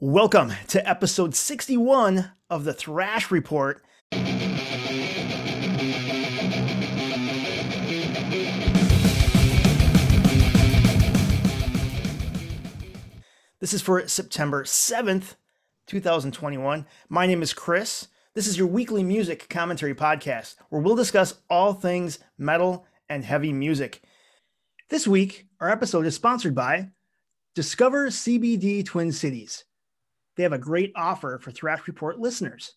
Welcome to episode 61 of the Thrash Report. This is for September 7th, 2021. My name is Chris. This is your weekly music commentary podcast where we'll discuss all things metal and heavy music. This week, our episode is sponsored by Discover CBD Twin Cities. They have a great offer for Thrash Report listeners.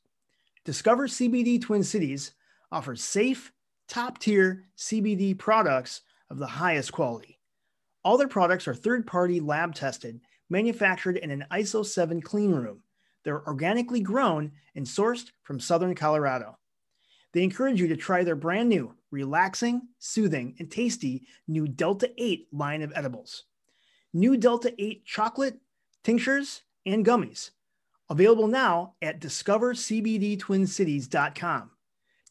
Discover CBD Twin Cities offers safe, top tier CBD products of the highest quality. All their products are third party lab tested, manufactured in an ISO 7 clean room. They're organically grown and sourced from southern Colorado. They encourage you to try their brand new, relaxing, soothing, and tasty new Delta 8 line of edibles. New Delta 8 chocolate, tinctures, and gummies. Available now at discovercbdtwincities.com.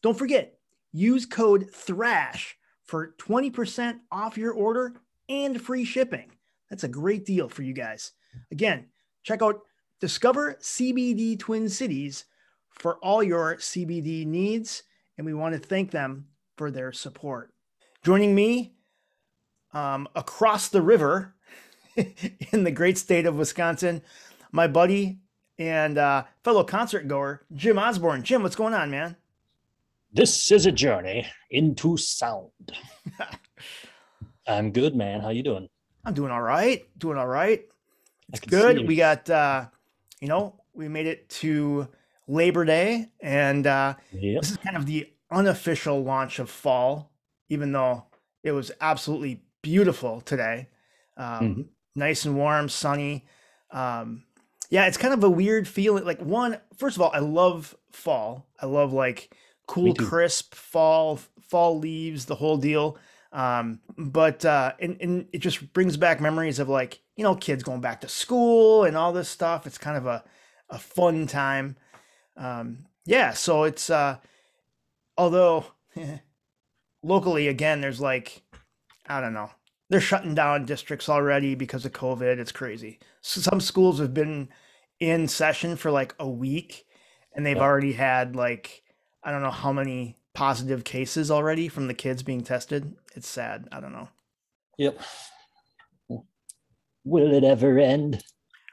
Don't forget, use code THRASH for 20% off your order and free shipping. That's a great deal for you guys. Again, check out Discover CBD Twin Cities for all your CBD needs, and we want to thank them for their support. Joining me um, across the river in the great state of Wisconsin, my buddy and uh, fellow concert goer, Jim Osborne. Jim, what's going on, man? This is a journey into sound. I'm good, man. How you doing? I'm doing all right. Doing all right. It's good. We got, uh, you know, we made it to Labor Day, and uh, yep. this is kind of the unofficial launch of fall, even though it was absolutely beautiful today. Um, mm-hmm. Nice and warm, sunny. Um, yeah, it's kind of a weird feeling. Like one, first of all, I love fall. I love like cool, crisp fall, fall leaves, the whole deal. Um, but uh, and, and it just brings back memories of like you know kids going back to school and all this stuff. It's kind of a a fun time. Um, yeah, so it's uh, although locally again, there's like I don't know, they're shutting down districts already because of COVID. It's crazy. So some schools have been in session for like a week, and they've yeah. already had like I don't know how many positive cases already from the kids being tested. It's sad. I don't know. Yep. Will it ever end?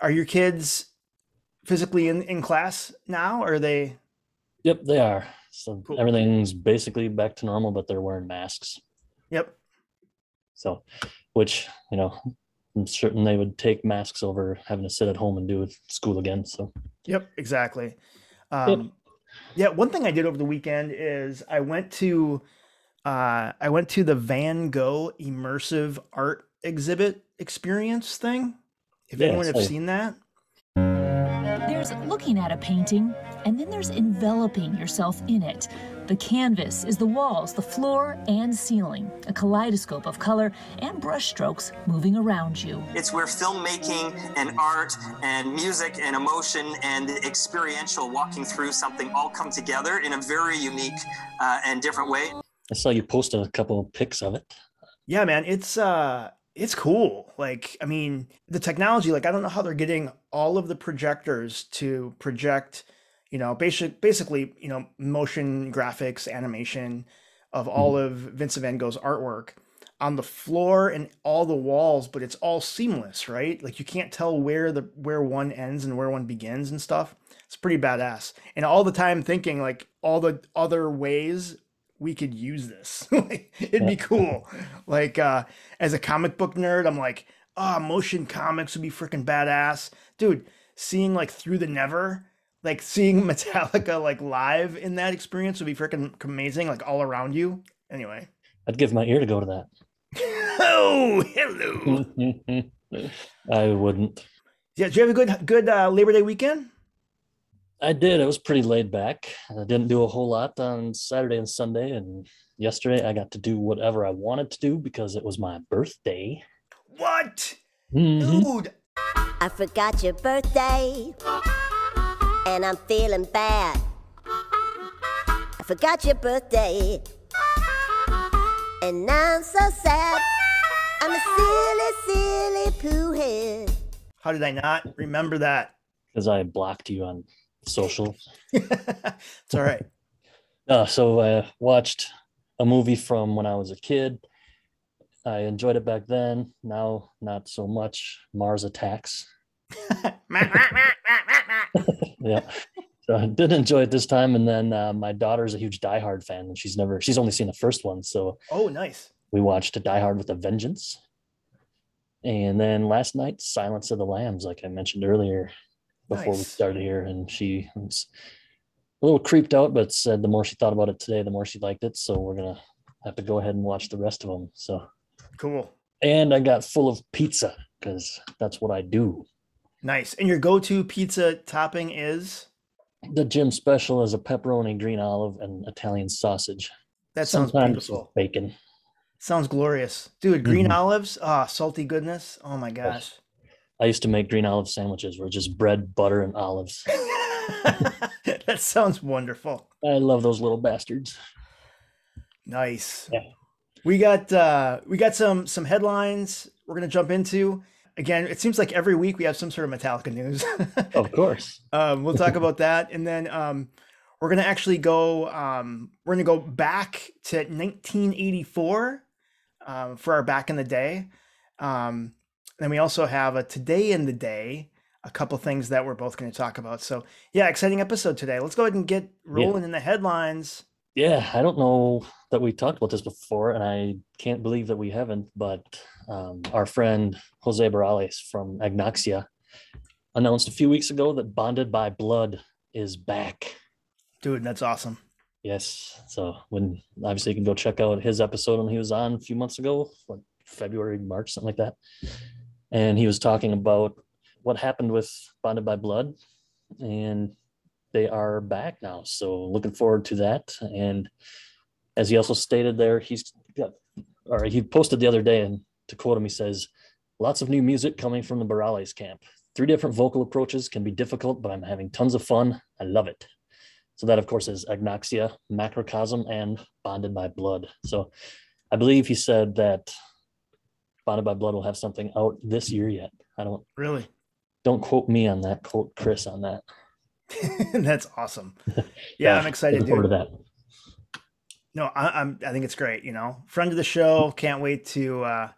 Are your kids physically in, in class now? Or are they? Yep, they are. So cool. everything's basically back to normal, but they're wearing masks. Yep. So, which, you know, I'm certain they would take masks over having to sit at home and do school again. So, yep, exactly. Um, yep. Yeah, one thing I did over the weekend is I went to uh, I went to the Van Gogh immersive art exhibit experience thing. If yeah, anyone have seen that, there's looking at a painting, and then there's enveloping yourself in it. The canvas is the walls, the floor, and ceiling, a kaleidoscope of color and brushstrokes moving around you. It's where filmmaking and art and music and emotion and experiential walking through something all come together in a very unique uh, and different way. I saw you posted a couple of pics of it. Yeah, man, it's uh it's cool. Like, I mean, the technology, like I don't know how they're getting all of the projectors to project you know, basic, basically, you know, motion graphics, animation of all mm-hmm. of Vincent Van Gogh's artwork on the floor and all the walls, but it's all seamless, right? Like you can't tell where the where one ends and where one begins and stuff. It's pretty badass. And all the time thinking like all the other ways we could use this. It'd be cool. Like uh as a comic book nerd, I'm like, oh, motion comics would be freaking badass. Dude, seeing like through the never like seeing Metallica like live in that experience would be freaking amazing, like all around you. Anyway, I'd give my ear to go to that. oh, hello. I wouldn't. Yeah, did you have a good good uh, Labor Day weekend? I did. It was pretty laid back. I didn't do a whole lot on Saturday and Sunday, and yesterday I got to do whatever I wanted to do because it was my birthday. What, mm-hmm. dude? I forgot your birthday and I'm feeling bad. I forgot your birthday, and now I'm so sad. I'm a silly, silly pooh head. How did I not remember that? because I blocked you on social. it's all right. Uh, so I watched a movie from when I was a kid. I enjoyed it back then. Now, not so much. Mars Attacks. yeah. So I did enjoy it this time. And then uh, my daughter's a huge Die Hard fan, and she's never, she's only seen the first one. So oh, nice. We watched Die Hard with a Vengeance. And then last night, Silence of the Lambs, like I mentioned earlier before nice. we started here. And she was a little creeped out, but said the more she thought about it today, the more she liked it. So we're going to have to go ahead and watch the rest of them. So cool. And I got full of pizza because that's what I do. Nice. And your go to pizza topping is? The gym special is a pepperoni, green olive, and Italian sausage. That sounds Sometimes beautiful. Bacon. Sounds glorious. Dude, green mm-hmm. olives, ah, salty goodness. Oh my gosh. I used to make green olive sandwiches where just bread, butter, and olives. that sounds wonderful. I love those little bastards. Nice. Yeah. We got uh we got some some headlines we're gonna jump into. Again, it seems like every week we have some sort of Metallica news. of course. Um, we'll talk about that. And then um we're gonna actually go um we're gonna go back to 1984 um, for our back in the day. Um, then we also have a today in the day, a couple things that we're both going to talk about. So yeah, exciting episode today. Let's go ahead and get rolling yeah. in the headlines. Yeah, I don't know that we talked about this before, and I can't believe that we haven't. But um, our friend Jose Barrales from Agnoxia announced a few weeks ago that Bonded by Blood is back. Dude, that's awesome. Yes. So when obviously you can go check out his episode when he was on a few months ago, like February, March, something like that. And he was talking about what happened with Bonded by Blood. And they are back now. So looking forward to that. And as he also stated there, he's got or he posted the other day and to quote him, he says, lots of new music coming from the Barrales camp. Three different vocal approaches can be difficult, but I'm having tons of fun. I love it. So that, of course, is agnoxia, macrocosm, and bonded by blood. So I believe he said that bonded by blood will have something out this year yet. I don't really don't quote me on that. Quote Chris on that. That's awesome. Yeah, yeah I'm excited. Forward to that. No, I, am I think it's great. You know, friend of the show. Can't wait to. uh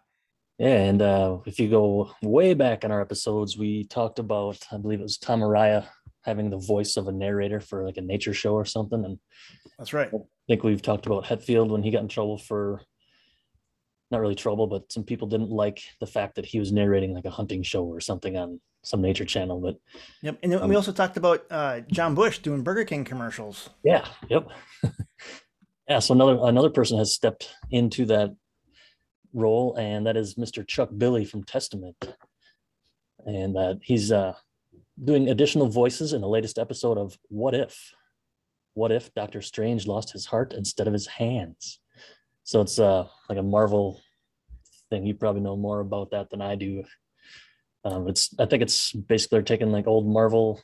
Yeah, and uh if you go way back in our episodes, we talked about I believe it was Tom Araya having the voice of a narrator for like a nature show or something. And that's right. I think we've talked about Hetfield when he got in trouble for not really trouble, but some people didn't like the fact that he was narrating like a hunting show or something on some nature channel. But yep, and um, we also talked about uh, John Bush doing Burger King commercials. Yeah, yep, yeah. So another another person has stepped into that role, and that is Mr. Chuck Billy from Testament, and that uh, he's uh, doing additional voices in the latest episode of What If? What if Doctor Strange lost his heart instead of his hands? So it's uh like a Marvel thing. You probably know more about that than I do. Um, it's I think it's basically they're taking like old Marvel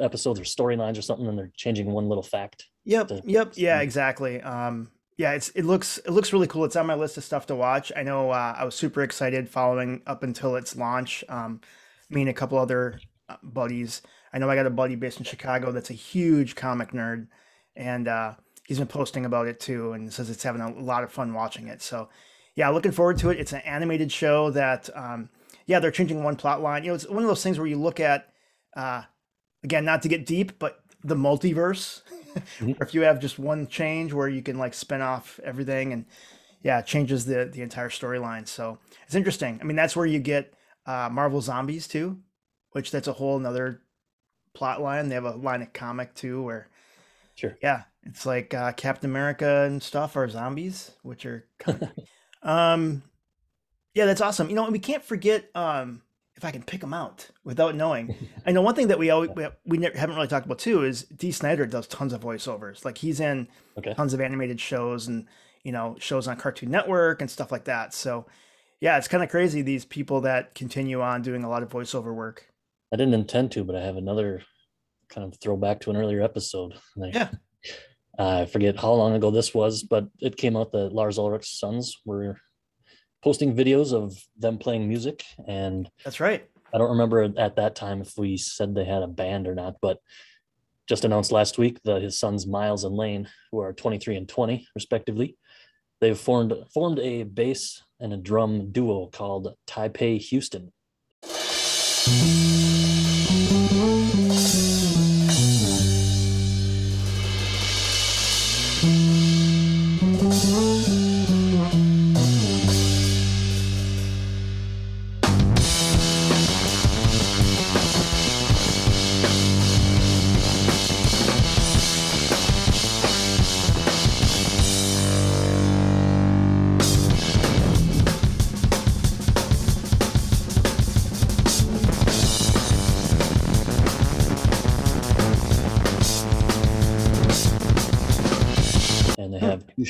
episodes or storylines or something, and they're changing one little fact. Yep. To, yep. Yeah. Exactly. Um, yeah. It's it looks it looks really cool. It's on my list of stuff to watch. I know uh, I was super excited following up until its launch. Um, me and a couple other buddies. I know I got a buddy based in Chicago that's a huge comic nerd, and uh, he's been posting about it too, and says it's having a lot of fun watching it. So, yeah, looking forward to it. It's an animated show that, um, yeah, they're changing one plot line. You know, it's one of those things where you look at, uh, again, not to get deep, but the multiverse. Mm-hmm. if you have just one change where you can like spin off everything and yeah, it changes the the entire storyline. So it's interesting. I mean, that's where you get uh, Marvel Zombies too which that's a whole another plot line. They have a line of comic too where Sure. Yeah. It's like uh, Captain America and stuff are zombies, which are kind of, um yeah, that's awesome. You know, we can't forget um if I can pick them out without knowing. I know one thing that we always we, we never, haven't really talked about too is Dee Snider does tons of voiceovers. Like he's in okay. tons of animated shows and you know shows on Cartoon Network and stuff like that. So yeah, it's kind of crazy these people that continue on doing a lot of voiceover work. I didn't intend to, but I have another kind of throwback to an earlier episode. yeah. I forget how long ago this was, but it came out that Lars Ulrich's sons were posting videos of them playing music, and that's right. I don't remember at that time if we said they had a band or not, but just announced last week that his sons Miles and Lane, who are 23 and 20 respectively, they've formed formed a bass and a drum duo called Taipei Houston.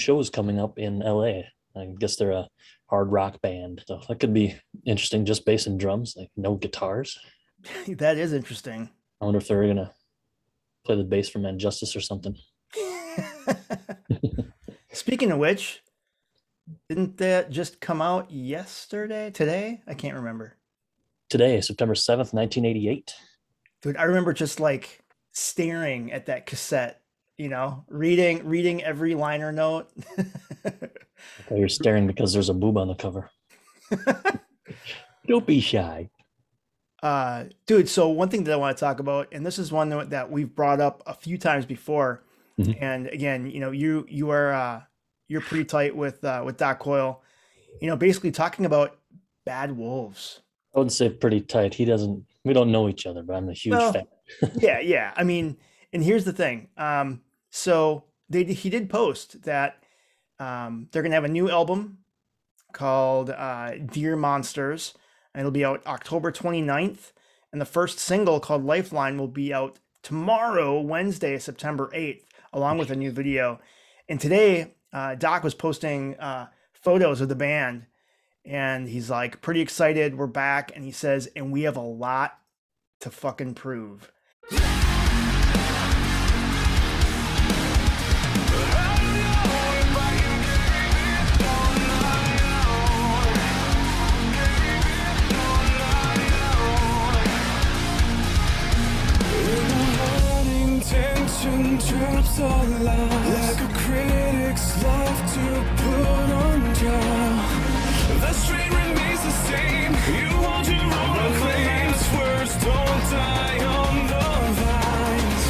Shows coming up in LA. I guess they're a hard rock band. So that could be interesting, just bass and drums, like no guitars. that is interesting. I wonder if they're gonna play the bass for from Justice or something. Speaking of which, didn't that just come out yesterday? Today? I can't remember. Today, September 7th, 1988. Dude, I remember just like staring at that cassette you know, reading reading every liner note. okay, you're staring because there's a boob on the cover. Don't be shy. Uh, dude, so one thing that I want to talk about, and this is one that we've brought up a few times before, mm-hmm. and again, you know, you you are uh, you're pretty tight with uh, with Doc Coyle, you know, basically talking about bad wolves. I would say pretty tight. He doesn't. We don't know each other, but I'm a huge well, fan. yeah, yeah. I mean, and here's the thing. Um, so they he did post that um, they're gonna have a new album called uh, Dear Monsters, and it'll be out October 29th. And the first single called Lifeline will be out tomorrow, Wednesday, September 8th, along with a new video. And today, uh, Doc was posting uh, photos of the band, and he's like pretty excited. We're back, and he says, and we have a lot to fucking prove. All Like a critic's to put on trial. The remains the same. You want your own claims Words don't die on the vines.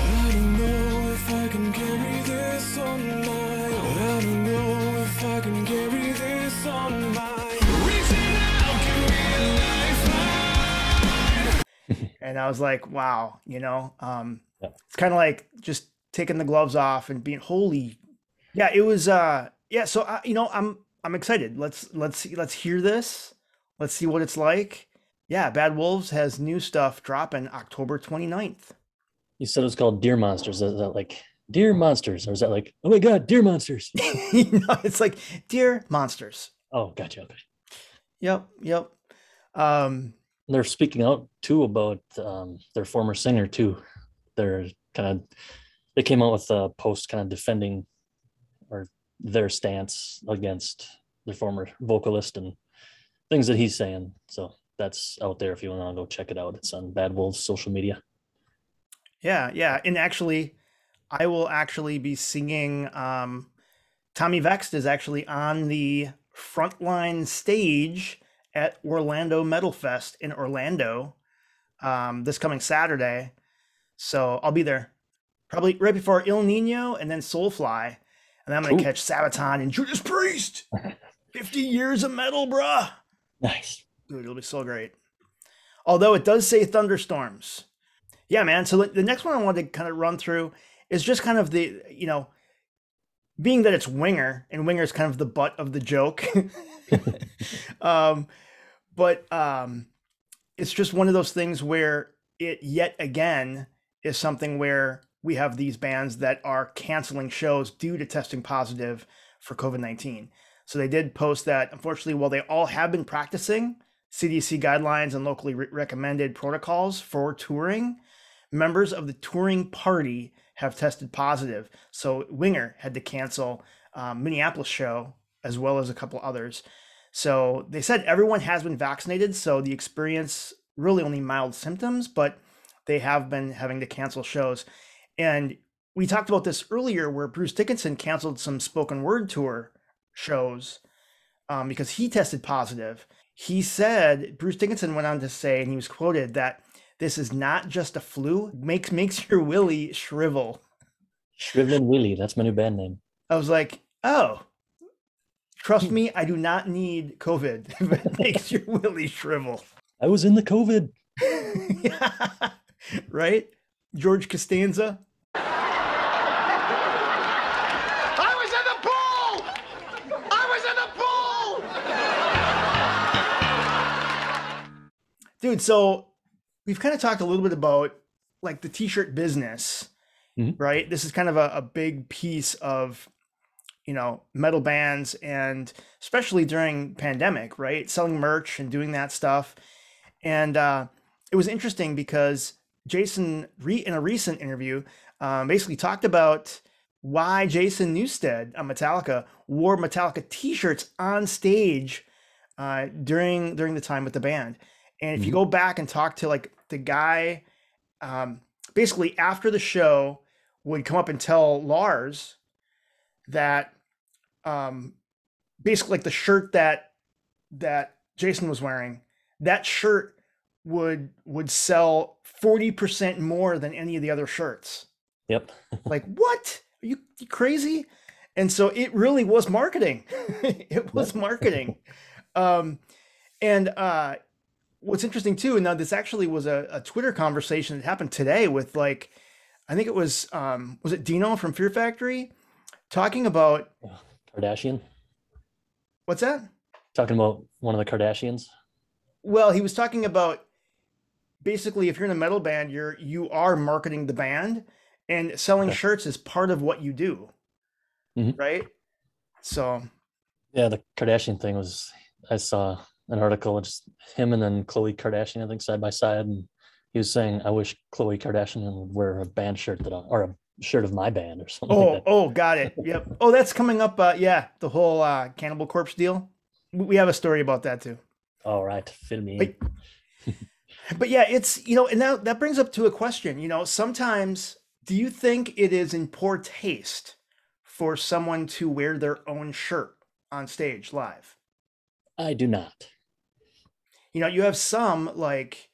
I don't know if I can carry this on my own. I don't know if I can carry this on my Reaching out, a lifeline. And I was like, wow, you know, um, it's kind of like just taking the gloves off and being holy. Yeah, it was. uh Yeah, so uh, you know, I'm I'm excited. Let's let's see, let's hear this. Let's see what it's like. Yeah, Bad Wolves has new stuff dropping October 29th. You said it's called Deer Monsters. Is that like Deer Monsters, or is that like oh my god, Deer Monsters? no, it's like Deer Monsters. Oh, gotcha. Okay. Yep, yep. Um, they're speaking out too about um, their former singer too they're kind of they came out with a post kind of defending or their stance against their former vocalist and things that he's saying. So that's out there if you want to go check it out. It's on Bad Wolves social media. Yeah, yeah. And actually, I will actually be singing um Tommy Vext is actually on the frontline stage at Orlando Metal Fest in Orlando um, this coming Saturday. So I'll be there probably right before Ill Niño and then Soulfly. And then I'm going to catch Sabaton and Judas Priest. 50 years of metal, bruh. Nice. Dude, it'll be so great. Although it does say thunderstorms. Yeah, man. So the next one I wanted to kind of run through is just kind of the, you know, being that it's Winger and Winger is kind of the butt of the joke. um, but um, it's just one of those things where it yet again is something where we have these bands that are canceling shows due to testing positive for COVID 19. So they did post that, unfortunately, while they all have been practicing CDC guidelines and locally re- recommended protocols for touring, members of the touring party have tested positive. So Winger had to cancel um, Minneapolis show as well as a couple others. So they said everyone has been vaccinated, so the experience really only mild symptoms, but they have been having to cancel shows. And we talked about this earlier where Bruce Dickinson canceled some spoken word tour shows um, because he tested positive. He said, Bruce Dickinson went on to say, and he was quoted that this is not just a flu, makes makes your willy shrivel. Shriveling Willy, that's my new band name. I was like, oh, trust me, I do not need COVID if it makes your willy shrivel. I was in the COVID. yeah. right? George Costanza. I was in the pool! I was in the pool! Dude, so we've kind of talked a little bit about like the t-shirt business, Mhm. right? This is kind of a, a big piece of you know metal bands and especially during pandemic, right? Selling merch and doing that stuff. And uh, it was interesting because Jason, re- in a recent interview, um, basically talked about why Jason Newsted on Metallica wore Metallica T-shirts on stage uh, during during the time with the band. And if you Mhm. go back and talk to like the guy, um, basically after the show, would come up and tell Lars that um, basically like the shirt that that Jason was wearing, that shirt would would sell 40% more than any of the other shirts. Yep. Like, what? Are you, you crazy? And so it really was marketing. it was marketing. Um, and uh, what's interesting too, and now this actually was a, a Twitter conversation that happened today with like, I think it was um, was it Dino from Fear Factory talking about Kardashian. what's that? Talking about one of the Kardashians. Well, he was talking about basically if you're in a metal band, you're you are marketing the band and selling Okay. shirts is part of what you do. Mhm. Right? So Yeah, the Kardashian thing was. I saw an article, just him and then Khloe Kardashian, I think, side by side, and he was saying, "I wish Khloe Kardashian would wear a band shirt that, I, or a shirt of my band or something Oh, like that." oh, got it. Yep. Oh, that's coming up. Uh, yeah, the whole uh, Cannibal Corpse deal. We we have a story about that too. All right, fill me. But yeah, it's you know, and that that brings up to a question. You know, sometimes do you think it is in poor taste for someone to wear their own shirt on stage live? I do not. You know, you have some like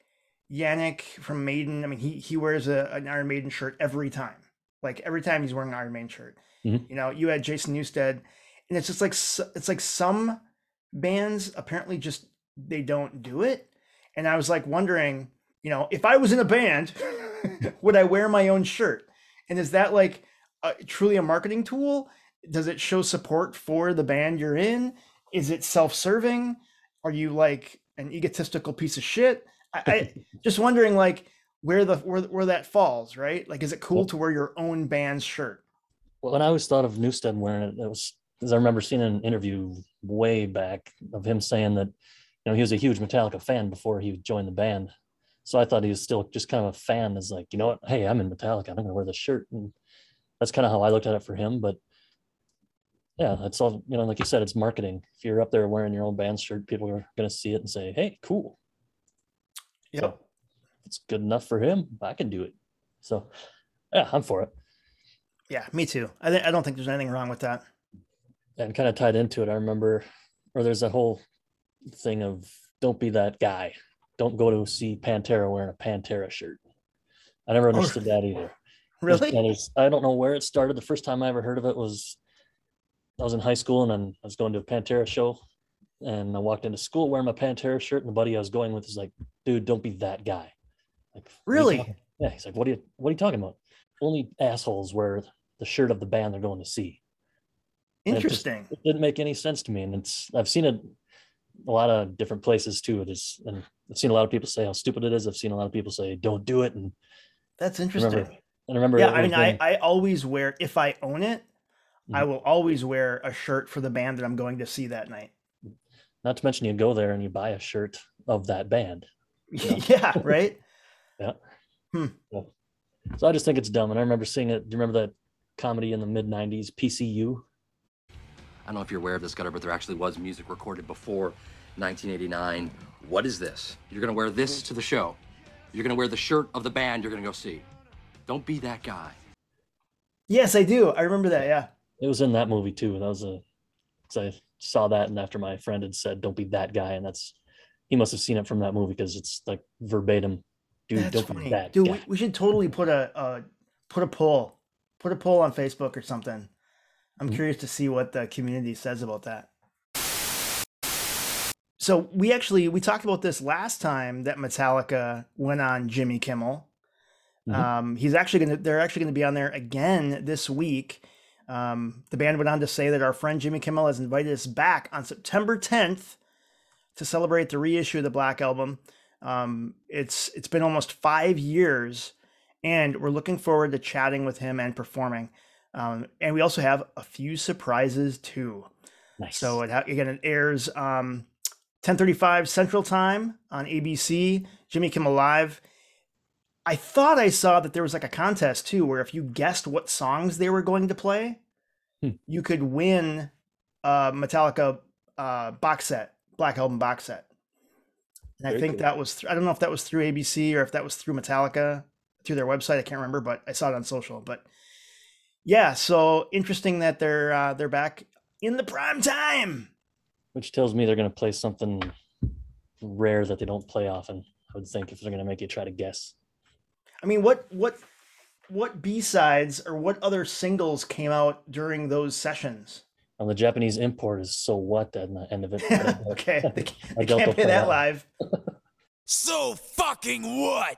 Janick from Maiden. I mean, he he wears a, an Iron Maiden shirt every time. Like every time he's wearing an Iron Maiden shirt. Mhm. You know, you had Jason Newsted, and it's just like it's like some bands apparently just they don't do it. And I was like wondering, you know, if I was in a band, would I wear my own shirt? And is that like a, truly a marketing tool? Does it show support for the band you're in? Is it self-serving? Are you like an egotistical piece of shit? I, I just wondering like where the where, where that falls, right? Like, is it cool to wear your own band's shirt? Well, when I always thought of Newsted wearing it, it was because I remember seeing an interview way back of him saying that, you know, he was a huge Metallica fan before he joined the band. So I thought he was still just kind of a fan, is like, you know what, hey, I'm in Metallica, I'm gonna wear this shirt, and that's kind of how I looked at it for him. But yeah, it's all you know, like you said, it's marketing. If you're up there wearing your own band shirt, people are gonna see it and say, hey, cool. Yep. So it's good enough for him, I can do it. So yeah, I'm for it. Yeah, me too. I, th- I don't think there's anything wrong with that. and kind of tied into it, I remember, or there's a whole thing of don't be that guy. Don't go to see Pantera wearing a Pantera shirt. I never oh, understood that either. Really? I don't know where it started. The first time I ever heard of it was I was in high school and then I was going to a Pantera show and I walked into school wearing my Pantera shirt and the buddy I was going with is like, dude, don't be that guy. Like, what are you Really? Yeah. He's like, what are you, what are you talking about? Only assholes wear the shirt of the band they're going to see and it just- Interesting. it didn't make any sense to me and it's i've seen it a lot of different places too it is and i've seen a lot of people say how stupid it is i've seen a lot of people say don't do it and That's I interesting. remember and I remember yeah, I mean, I, I always wear, if I own it, I Mhm. will always wear a shirt for the band that I'm going to see that night. not to mention you go there and you buy a shirt of that band Yeah. Right. yeah, right? so i just think it's dumb and i remember seeing it do you remember that comedy in the mid 90s pcu I don't know if you're aware of this, Gutter, but there actually was music recorded before 1989. What is this? You're gonna wear this to the show. You're gonna wear the shirt of the band you're gonna go see. Don't be that guy. Yes, I do. I remember that. Yeah. It was in that movie too. That was a, cause I saw that, and after my friend had said, "Don't be that guy," and that's he must have seen it from that movie because it's like verbatim. Dude, That's don't funny. be that Dude, guy. we, we should totally put a, a put a poll, put a poll on Facebook or something. I'm Mhm. curious to see what the community says about that. So we actually we talked about this last time that Metallica went on Jimmy Kimmel. Mhm. Um, he's actually gonna they're actually gonna be on there again this week. Um, the band went on to say that our friend Jimmy Kimmel has invited us back on September 10th to celebrate the reissue of the Black Album. Um, it's it's been almost five years, and we're looking forward to chatting with him and performing. Um, and we also have a few surprises too. nice. So it ha- again, it airs um, 10:35 Central Time on ABC. Jimmy Kimmel Live. I thought I saw that there was like a contest too, where if you guessed what songs they were going to play, Hmm. you could win a Metallica uh, box set, Black Album box set. And I think cool. that was th- I don't know if that was through ABC or if that was through Metallica through their website. I can't remember, but I saw it on social. But yeah, so interesting that they're uh, they're back in the prime time. which tells me they're going to play something rare that they don't play often. I would think if they're going to make you try to guess. I mean, what what what B sides or what other singles came out during those sessions? And the Japanese import is so what at the end of it. but I doubt- okay, they, ca- I they can't they'll play play that that. live. So fucking what?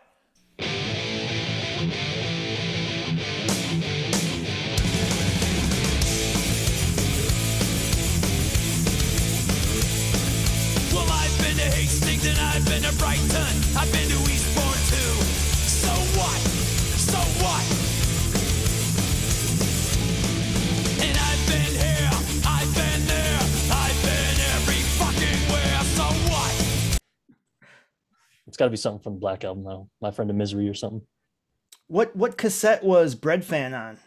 To I've been to Brighton. I've been to Eastbourne too. So what? So what? And I've been here, I've been there, I've been every fucking where. So what? It's got to be something from the Black Album though. My friend of Misery or something. What what cassette was Breadfan on?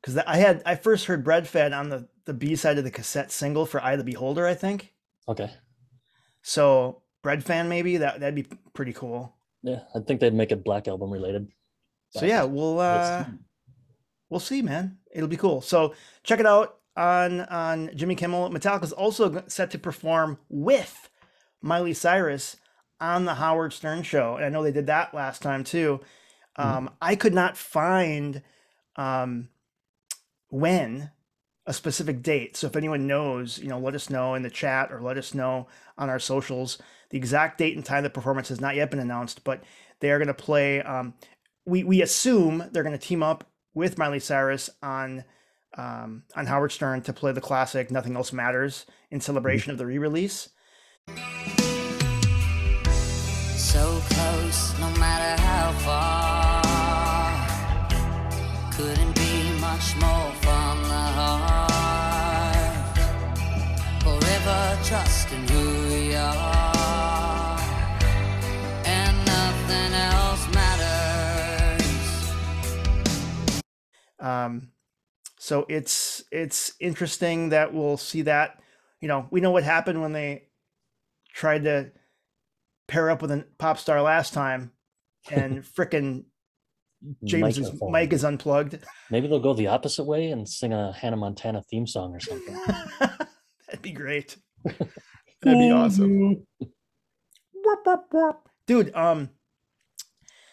Because I had I first heard Breadfan on the the B side of the cassette single for Eye of the Beholder, I think. Okay. So Breadfan maybe that that'd be pretty cool. Yeah, I think they'd make it Black Album related. So yeah, we'll uh we'll see, man. It'll be cool. So check it out on on Jimmy Kimmel. Metallica's also set to perform with Miley Cyrus on the Howard Stern show, and I know they did that last time too. Um, I could not find um, when a specific date. So if anyone knows, you know, let us know in the chat or let us know on our socials. The exact date and time the performance has not yet been announced, but they are going to play. Um, we we assume they're going to team up with Miley Cyrus on um, on Howard Stern to play the classic "Nothing Else Matters" in celebration of the re-release. So close, no matter how far. Um, so it's it's interesting that we'll see that. You know, we know what happened when they tried to pair up with a pop star last time, and frickin' James's mic is unplugged. Maybe they'll go the opposite way and sing a Hannah Montana theme song or something. That'd be great. That'd be awesome. Dude, um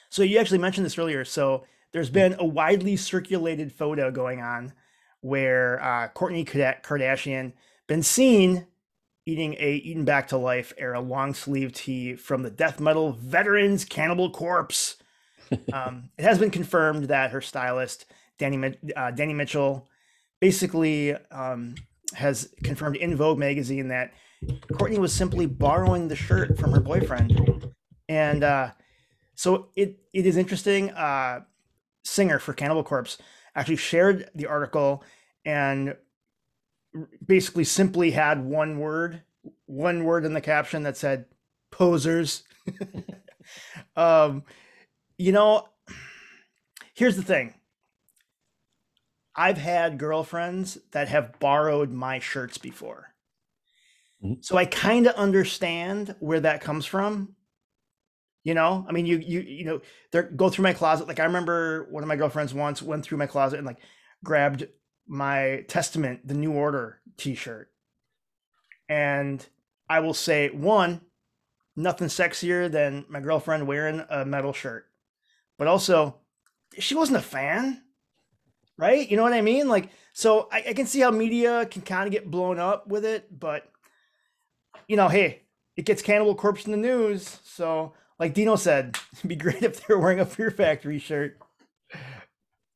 so you actually mentioned this earlier. So there's been a widely circulated photo going on where uh Kourtney Kardashian been seen eating a Eaten Back to Life era long sleeve tee from the death metal veterans Cannibal Corpse. um, it has been confirmed that her stylist Danny uh, Danny Mitchell basically um, has confirmed in Vogue magazine that Kourtney was simply borrowing the shirt from her boyfriend, and uh, so it it is interesting. Uh, singer for Cannibal Corpse actually shared the article and basically simply had one word, one word in the caption that said "posers." um, you know, here's the thing. I've had girlfriends that have borrowed my shirts before. Mhm. So I kind of understand where that comes from. You know, I mean, you you you know, they go through my closet. Like I remember one of my girlfriends once went through my closet and like grabbed my Testament, the New Order T-shirt, and I will say one, nothing sexier than my girlfriend wearing a metal shirt, but also she wasn't a fan, right? You know what I mean? Like, so I, I can see how media can kind of get blown up with it, but you know, hey, it gets Cannibal Corpse in the news, so like Dino said, it'd be great if they were wearing a Fear Factory shirt.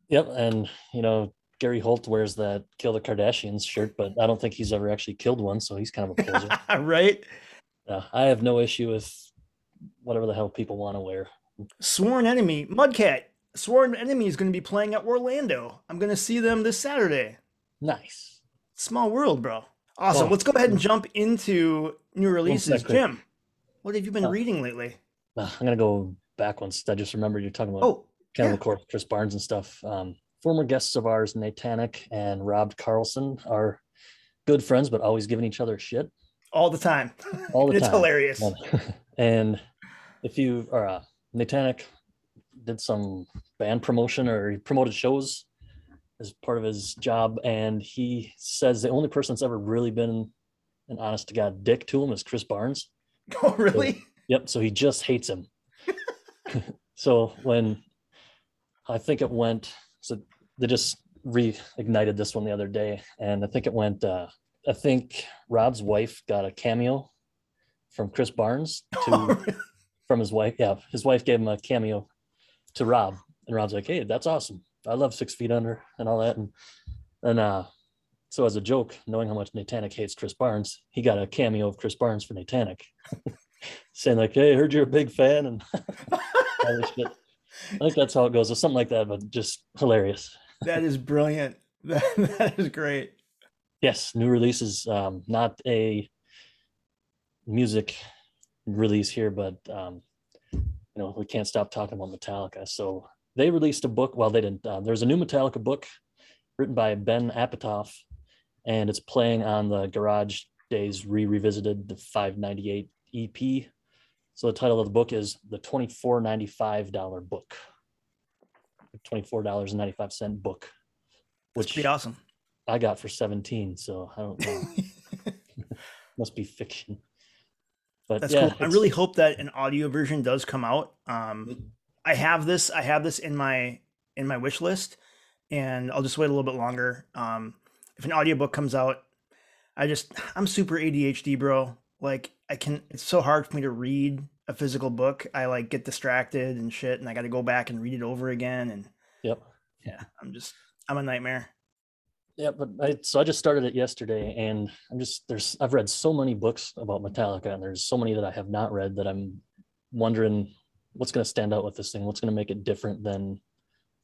Yep, and you know Gary Holt wears that "Kill the Kardashians" shirt, but I don't think he's ever actually killed one, so he's kind of a poser. right? uh, I have no issue with whatever the hell people want to wear. Sworn Enemy, Mudcat. Sworn Enemy is going to be playing at Orlando. I'm going to see them this Saturday. Nice. Small world, bro. Awesome. Let's go ahead and jump into new releases. Jim, what have you been Oh. reading lately? Uh, I'm gonna go back once. I just remembered you're talking about Oh, Cannibal yeah. Corpse, Chris Barnes and stuff. Um, former guests of ours, Natanic and Rob Carlson, are good friends, but always giving each other shit. all the time. All the it's time. hilarious. And- and if you are uh, Natanic did some band promotion or he promoted shows as part of his job, and he says the only person that's ever really been an honest to god dick to him is Chris Barnes. Oh, really? Yep. So he just hates him. so when I think it went, so they just reignited this one the other day, and I think it went. uh I think Rob's wife got a cameo from Chris Barnes to from his wife. Yeah, his wife gave him a cameo to Rob, and Rob's like, "Hey, that's awesome. I love Six Feet Under and all that." And and uh, so as a joke, knowing how much Natanic hates Chris Barnes, he got a cameo of Chris Barnes for Natanic, saying like, "Hey, I heard you're a big fan," and all this shit. I think that's how it goes, or something like that, but just hilarious. that is brilliant. That, that is great. Yes, new releases. Um, not a music release here, but um, you know we can't stop talking about Metallica. So they released a book. Well, they didn't. Uh, there's a new Metallica book written by Ben Apatoff, and it's playing on the Garage Days re revisited the 598 EP. So the title of the book is the $24.95 book. $24.95 book, Which which be awesome. I got for 17. So I don't know. Must be fiction. But That's yeah, cool. I really hope that an audio version does come out. Um, I have this. I have this in my in my wish list, and I'll just wait a little bit longer. Um, if an audiobook comes out, I just I'm super ADHD, bro. Like I can. It's so hard for me to read a physical book. I like get distracted and shit, and I got to go back and read it over again. And Yep. yeah, I'm just I'm a nightmare. Yeah, but I so I just started it yesterday, and I'm just there's I've read so many books about Metallica, and there's so many that I have not read that I'm wondering what's going to stand out with this thing, what's going to make it different than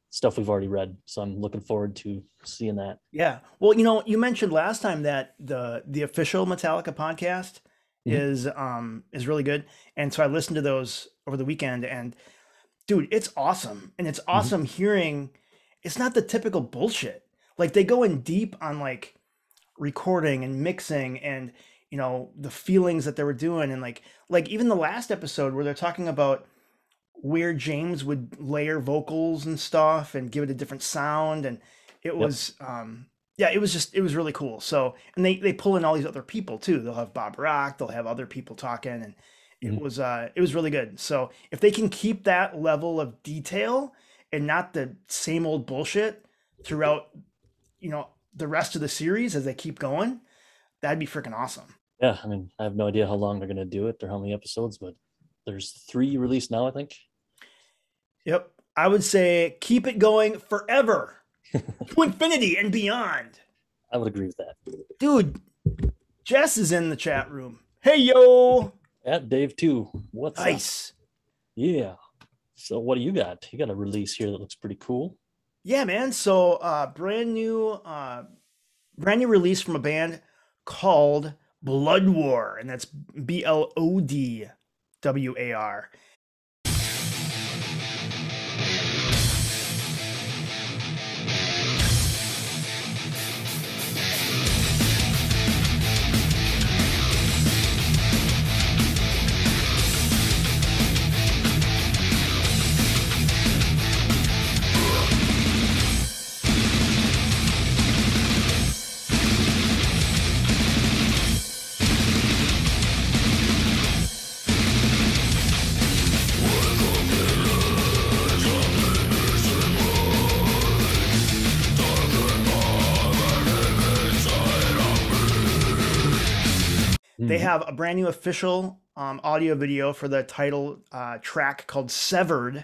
stuff we've already read. So I'm looking forward to seeing that. Yeah. Well, you know, you mentioned last time that the the official Metallica podcast Mhm. is um is really good. And so I listened to those over the weekend and dude, it's awesome. And it's awesome hearing it's not the typical bullshit. Like they go in deep on like recording and mixing and you know the feelings that they were doing and like like even the last episode where they're talking about where James would layer vocals and stuff and give it a different sound and it was um yeah it was just it was really cool so and they they pull in all these other people too they'll have Bob Rock they'll have other people talking and it Mhm. was uh it was really good so if they can keep that level of detail and not the same old bullshit throughout you know the rest of the series as they keep going that'd be freaking awesome Yeah, I mean, I have no idea how long they're going to do it or how many episodes, but there's three released now, I think. Yep. I would say keep it going forever to infinity and beyond. I would agree with that. Dude, Jess is in the chat room. Hey, yo. At Dave too. What's up? Nice. Yeah. So what do you got? You got a release here that looks pretty cool. Yeah, man. So, uh, brand new, uh, brand new release from a band called Blood War, and that's B L O D W A R. They Mhm. have a brand new official um, audio video for the title uh, track called Severed.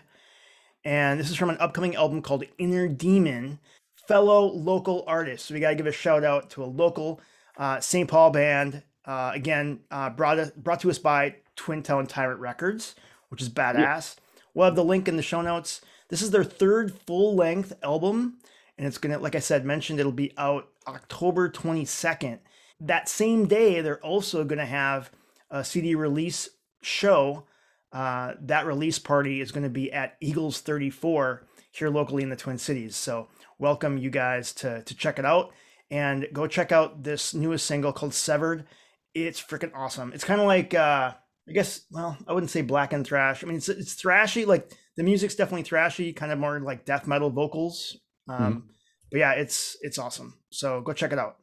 And this is from an upcoming album called Inner Demon. Fellow local artists. So we got to give a shout out to a local uh, St. Paul band. Uh, again, uh, brought, brought to us by Twin Town Tyrant Records, which is badass. We'll have the link in the show notes. This is their third full length album. And it's going to, like I said, mentioned, it'll be out October 22nd that same day, they're also going to have a CD release show. Uh, that release party is going to be at Eagles 34 here locally in the Twin Cities. So, welcome you guys to, to check it out and go check out this newest single called Severed. It's freaking awesome. It's kind of like, uh, I guess, well, I wouldn't say black and thrash. I mean, it's, it's thrashy. Like the music's definitely thrashy, kind of more like death metal vocals. Um, But yeah, it's it's awesome. So go check it out.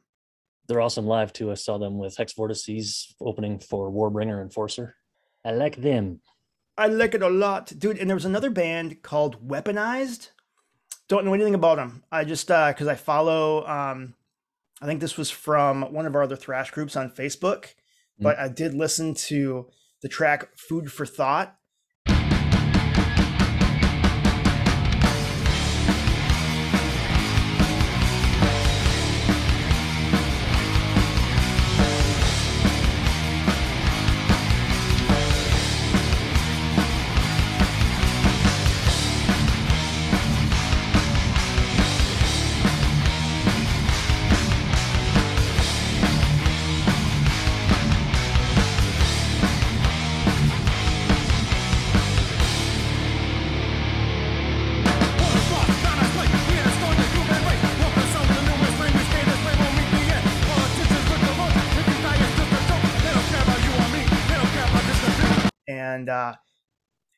They're awesome live too. I saw them with Hex Vortices opening for Warbringer Enforcer. I like them. I like it a lot, dude. And there was another band called Weaponized. Don't know anything about them. I just uh because I follow um I think this was from one of our other thrash groups on Facebook, but I did listen to the track Food for Thought.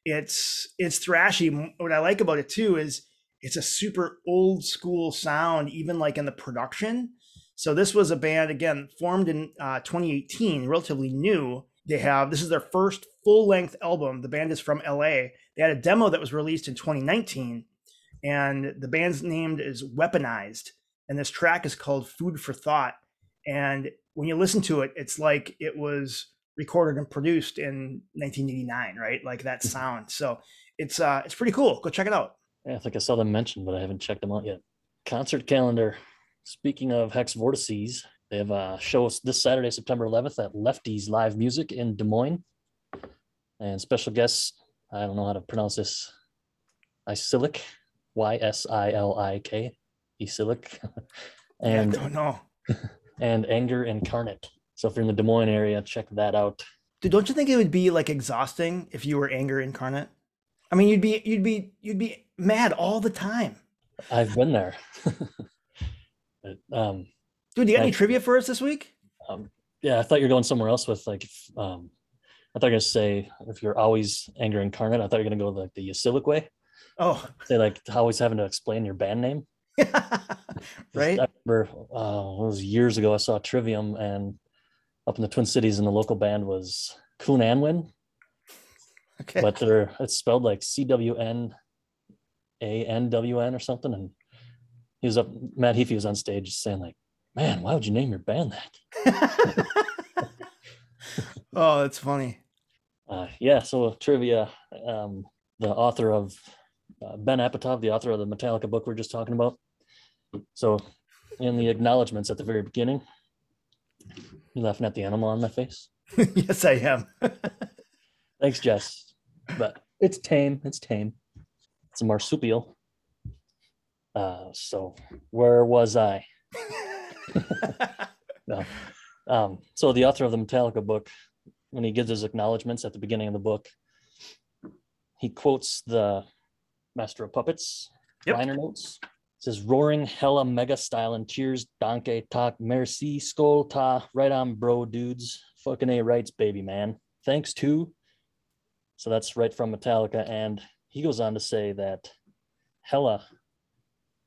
It's it's thrashy. What I like about it too is it's a super old school sound, even like in the production. So this was a band again formed in uh, 2018, relatively new. They have this is their first full length album. The band is from LA. They had a demo that was released in 2019, and the band's named is Weaponized, and this track is called Food for Thought. And when you listen to it, it's like it was recorded and produced in 1989, right? Like that sound. So it's uh it's pretty cool. Go check it out. Yeah, I think I saw them mentioned, but I haven't checked them out yet. Concert calendar. Speaking of Hex Vortices, they have a show this Saturday, September 11th at Lefty's Live Music in Des Moines. And special guests, I don't know how to pronounce this, Ysilik, Y S I L I K, Ysilik, and I don't know. and Anger Incarnate. So if you're in the Des Moines area, check that out. Dude, don't you think it would be like exhausting if you were anger incarnate? I mean, you'd be you'd be you'd be mad all the time. I've been there. but, um, Dude, do you got any trivia for us this week? um, yeah, I thought you were going somewhere else with like, if, um, I thought you were gonna say if you're always anger incarnate. I thought you were gonna go like the Yasilic way. Oh, Say like always having to explain your band name. right? I remember uh, it was years ago. I saw Trivium and up in the Twin Cities, and the local band was Coon Anwin, Okay. but they're it's spelled like C W N A N W N or something. And he was up. Matt Heafy was on stage saying like, "Man, why would you name your band that?" oh, that's funny. Uh, yeah, so trivia. Um, the author of uh, Ben Apatoff, the author of the Metallica book we are just talking about. So, in the acknowledgments at the very beginning, you laughing at the animal on my face. yes, I am. Thanks, Jess. But it's tame. It's tame. It's a marsupial. Uh, so where was I? no. Um, so the author of the Metallica book, when he gives his acknowledgments at the beginning of the book, he quotes the Master of Puppets Yep. liner notes. Says roaring hella mega style and cheers donkey talk merci skull ta right on bro dudes. Fucking a rights baby man. Thanks to so that's right from Metallica and he goes on to say that hella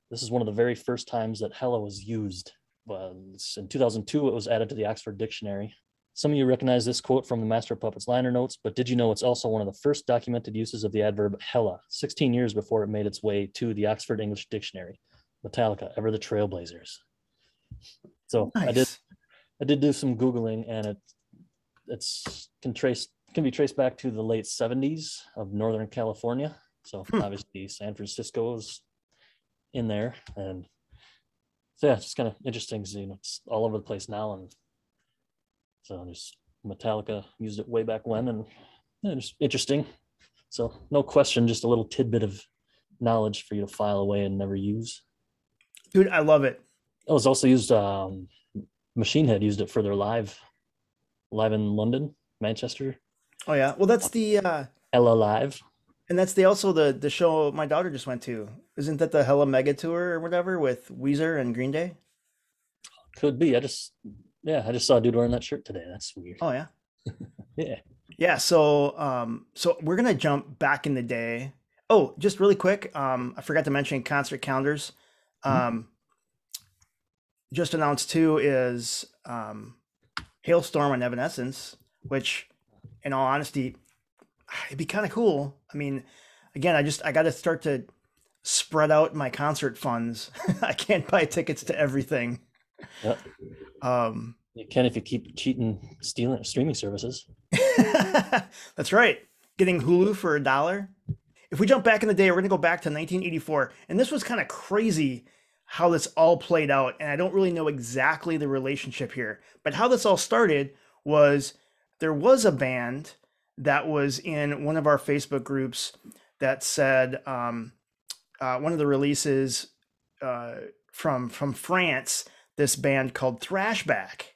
this is one of the very first times that hella was used. Was in 2002 it was added to the Oxford Dictionary some of you recognize this quote from the Master of Puppets liner notes, but did you know it's also one of the first documented uses of the adverb hella, 16 years before it made its way to the Oxford English Dictionary? Metallica, ever the trailblazers. So I did I did do some Googling and it it's can trace can be traced back to the late 70s of Northern California. So Hmm. obviously San Francisco is in there. And so yeah, it's just kind of interesting. You know, it's all over the place now. And so just Metallica used it way back when and yeah, just interesting. So no question, just a little tidbit of knowledge for you to file away and never use. Dude, I love it. It was also used. Um, Machine Head used it for their live, live in London, Manchester, Oh yeah. Well, that's the uh Hellalive. and that's the also the the show my daughter just went to. Isn't that the Hella Mega Tour or whatever with Weezer and Green Day? Could be. I just, yeah, I just saw a dude wearing that shirt today. That's weird. Oh yeah. Yeah. Yeah, so um so we're gonna jump back in the day. Oh, just really quick, um, I forgot to mention concert calendars. Um just announced too is um Halestorm and Evanescence, which in all honesty, it'd be kind of cool. I mean, again, I just I gotta start to spread out my concert funds. I can't buy tickets to everything. Yep. Um You can if you keep cheating, stealing streaming services. That's right. Getting Hulu for a dollar. If we jump back in the day, we're going to go back to 1984. And this was kind of crazy how this all played out. And I don't really know exactly the relationship here. But how this all started was there was a band that was in one of our Facebook groups that said um, uh, one of the releases uh, from from France, this band called Thrashback.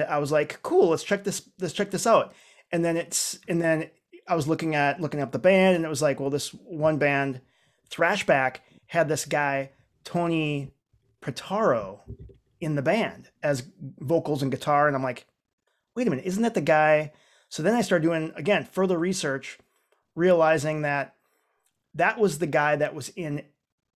And I was like, "Cool, let's check this. Let's check this out." And then it's and then I was looking at looking up the band, and it was like, well, this one band, Thrashback, had this guy Tony Portaro in the band as vocals and guitar, and I'm like, wait a minute, isn't that the guy? So then I started doing again further research, realizing that that was the guy that was in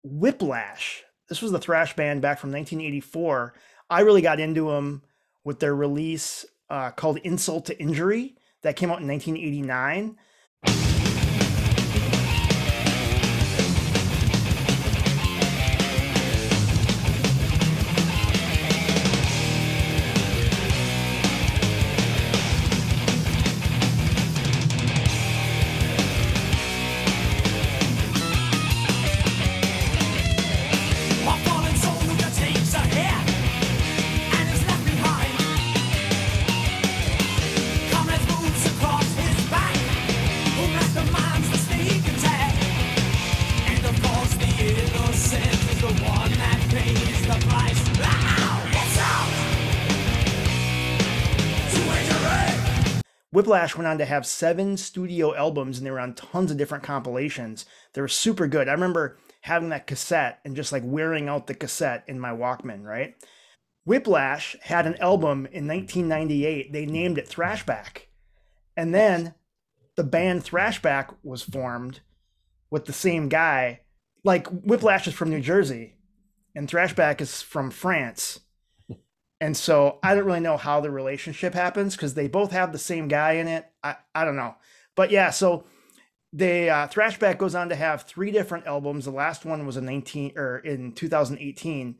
Whiplash. This was the thrash band back from 1984. I really got into them with their release uh, called Insult to Injury that came out in 1989. Whiplash went on to have seven studio albums and they were on tons of different compilations. They were super good. I remember having that cassette and just like wearing out the cassette in my Walkman, right? Whiplash had an album in 1998. They named it Thrashback. And then the band Thrashback was formed with the same guy. Like Whiplash is from New Jersey and Thrashback is from France. And so I don't really know how the relationship happens because they both have the same guy in it. I, I don't know. But yeah, so they uh, Thrashback goes on to have three different albums. The last one was in 19 or in 2018.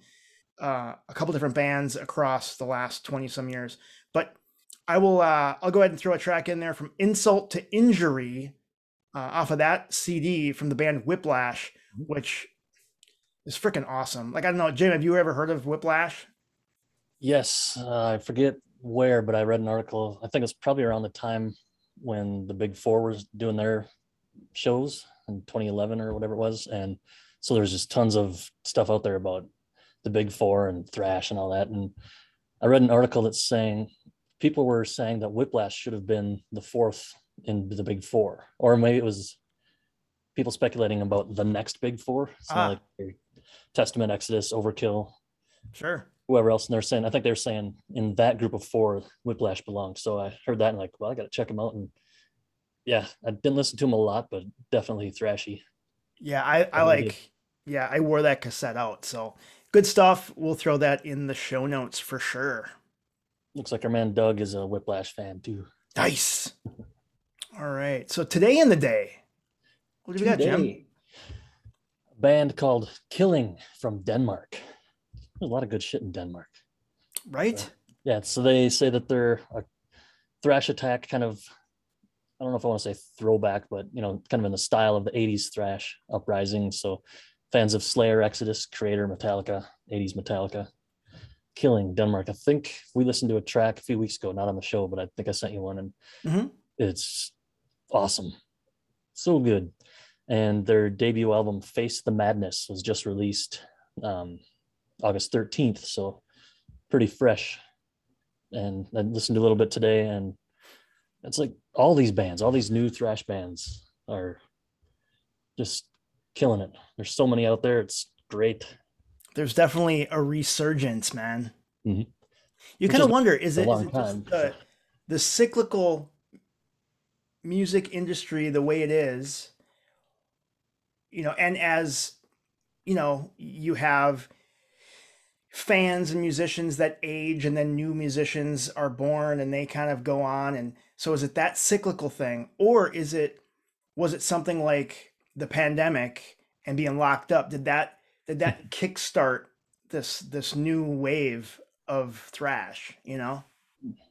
Uh, a couple different bands across the last 20 some years. But I will uh, I'll go ahead and throw a track in there from Insult to Injury uh, off of that CD from the band Whiplash, which is freaking awesome. Like I don't know, Jim, have you ever heard of Whiplash? Yes, uh, I forget where, but I read an article. I think it's probably around the time when the Big Four was doing their shows in 2011 or whatever it was, and so there's just tons of stuff out there about the Big Four and thrash and all that. And I read an article that's saying people were saying that Whiplash should have been the fourth in the big four, or maybe it was people speculating about the next big four. So Ah. like Testament, Exodus, Overkill, Sure. Whoever else. And they're saying, I think they're saying in that group of four, Whiplash belonged. So I heard that and like, well, I got to check them out. And yeah, I didn't listen to them a lot, but definitely thrashy. Yeah, I, I like yeah, I wore that cassette out. So good stuff. We'll throw that in the show notes for sure. Looks like our man Doug is a Whiplash fan too. Nice. All right. So today in the day, what do we got, Jim? A band called Killing from Denmark. There's a lot of good shit in Denmark. Right? Yeah, so they say that they're a thrash attack kind of I don't know if I want to say throwback, but you know, kind of in the style of the 80s thrash uprising. So fans of Slayer, Exodus, Kreator, Metallica, 80s Metallica, Killing Denmark. I think we listened to a track a few weeks ago, not on the show, but I think I sent you one and Mhm. it's awesome. So good. And their debut album, Face the Madness, was just released um, August 13th. So pretty fresh. And I listened to a little bit today, and it's like all these bands, all these new thrash bands are just killing it. There's so many out there. It's great. There's definitely a resurgence, man. Mhm. You kind of wonder is it, is it just the, the cyclical music industry the way it is, you know, and as you know, you have fans and musicians that age and then new musicians are born and they kind of go on. And so is it that cyclical thing or is it was it something like the pandemic and being locked up? Did that did that kickstart this this new wave of thrash you know?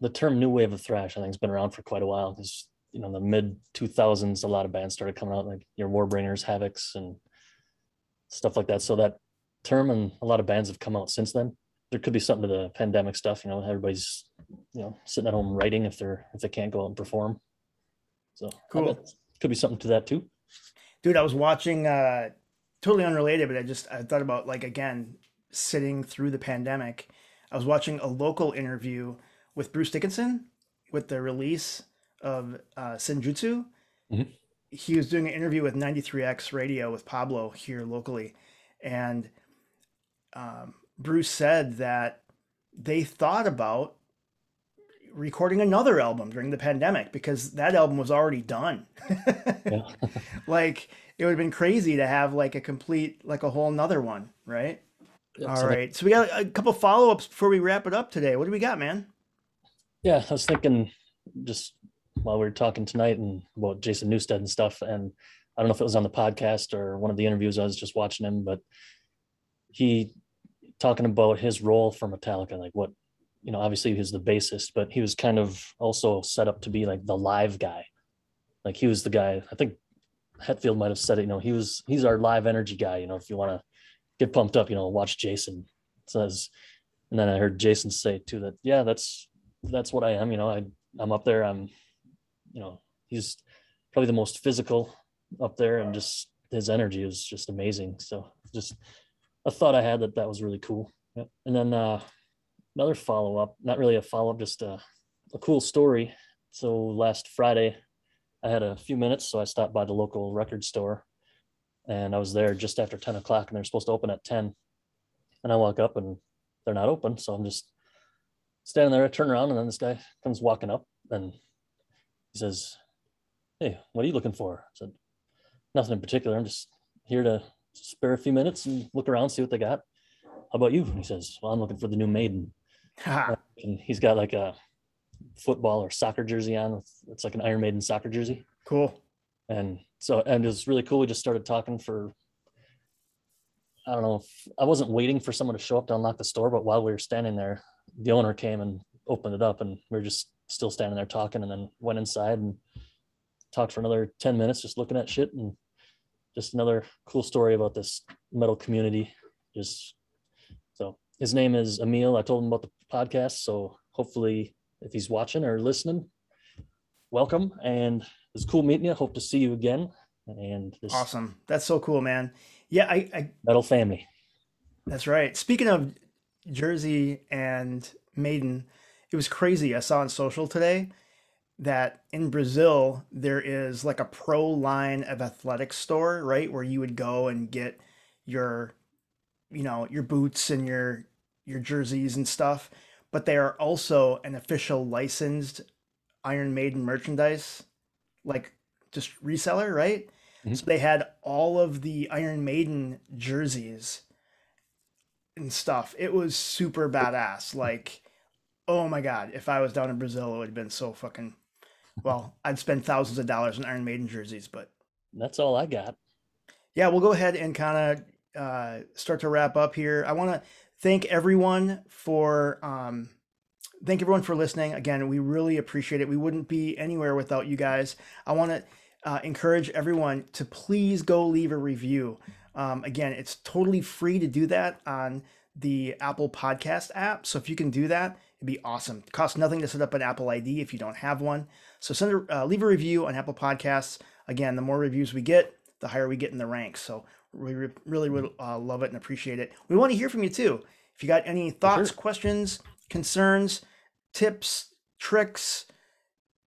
The term new wave of thrash, I think, has been around for quite a while because you know, in the mid 2000s, a lot of bands started coming out, like your Warbringers, Havocs, and stuff like that. So that term and a lot of bands have come out since then. There could be something to the pandemic stuff. You know, everybody's you know sitting at home writing if they're if they can't go out and perform. So Cool. could be something to that too. dude i was watching uh totally unrelated but i just i thought about like again sitting through the pandemic i was watching a local interview with bruce dickinson with the release of uh senjutsu Mhm. he was doing an interview with 93x radio with pablo here locally and um, bruce said that they thought about recording another album during the pandemic because that album was already done. Like it would have been crazy to have like a complete like a whole nother one right? Yeah, all so that- so we got a couple follow-ups before we wrap it up today. What do we got man? Yeah, I was thinking just while we were talking tonight and about Jason Newsted and stuff, and I don't know if it was on the podcast or one of the interviews I was just watching him, but he talking about his role for Metallica, like what you know, obviously he's the bassist, but he was kind of also set up to be like the live guy. Like he was the guy, I think Hetfield might have said it, you know, he was he's our live energy guy, you know, if you want to get pumped up, you know, watch Jason. Says and then I heard Jason say too that yeah, that's that's what I am. You know, I I'm up there. I'm, you know, he's probably the most physical up there, and just his energy is just amazing. So just a thought I had that that was really cool. And then uh, another follow up, not really a follow up, just a, a cool story. So last Friday, I had a few minutes, so I stopped by the local record store, and I was there just after ten o'clock, and they're supposed to open at ten. And I walk up, and they're not open, so I'm just standing there, I turn around, and then this guy comes walking up and he says, Hey, what are you looking for? I said, Nothing in particular. I'm just here to spare a few minutes and look around, see what they got. How about you? And he says, Well, I'm looking for the new maiden. And he's got like a football or soccer jersey on. With, it's like an Iron Maiden soccer jersey. cool And so, and it was really cool. We just started talking for, I don't know, if, I wasn't waiting for someone to show up to unlock the store, but while we were standing there, the owner came and opened it up, and we were just still standing there talking, and then went inside and talked for another 10 minutes, just looking at shit. And just another cool story about this metal community. Just so his name is Emil. I told him about the podcast. So hopefully, if he's watching or listening, welcome. And it's cool meeting you. Hope to see you again. And this awesome that's so cool man yeah i, I metal family. That's right. Speaking of Jersey and Maiden, it was crazy. I saw on social today. That in Brazil there is like a pro line of athletic store, right, where you would go and get your, you know, your boots and your your jerseys and stuff. But they are also an official licensed Iron Maiden merchandise, like just reseller, right? Mhm. So they had all of the Iron Maiden jerseys and stuff. It was super badass. Like, oh my god, if I was down in Brazil, it would have been so fucking. Well, I'd spend thousands of dollars on Iron Maiden jerseys, but That's all I got. yeah, we'll go ahead and kind of uh, start to wrap up here. I want to thank everyone for um, thank everyone for listening. Again, we really appreciate it. We wouldn't be anywhere without you guys. I want to uh, encourage everyone to please go leave a review. Um, again, it's totally free to do that on the Apple Podcast app. So if you can do that, it'd be awesome. It costs nothing to set up an Apple ID if you don't have one. So send a, uh, leave a review on Apple Podcasts. Again, the more reviews we get, the higher we get in the ranks. So we re- really would uh, love it and appreciate it. We want to hear from you too. If you got any thoughts, questions, concerns, tips, tricks,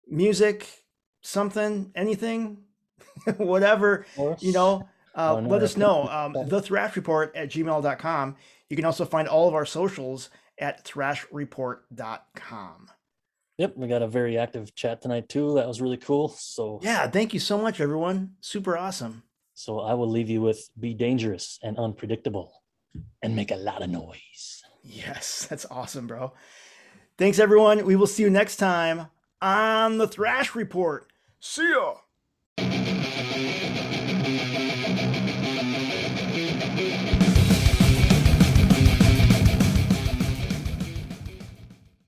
music, something, anything, whatever, you know, uh, let us know. Um, the Thrash Report at gmail.com. You can also find all of our socials at thrashreport.com. Yep, we got a very active chat tonight too. That was really cool. So Yeah, thank you so much, everyone. Super awesome. so I will leave you with be dangerous and unpredictable and make a lot of noise. Yes, that's awesome, bro. Thanks, everyone. We will see you next time on the Thrash Report. See ya.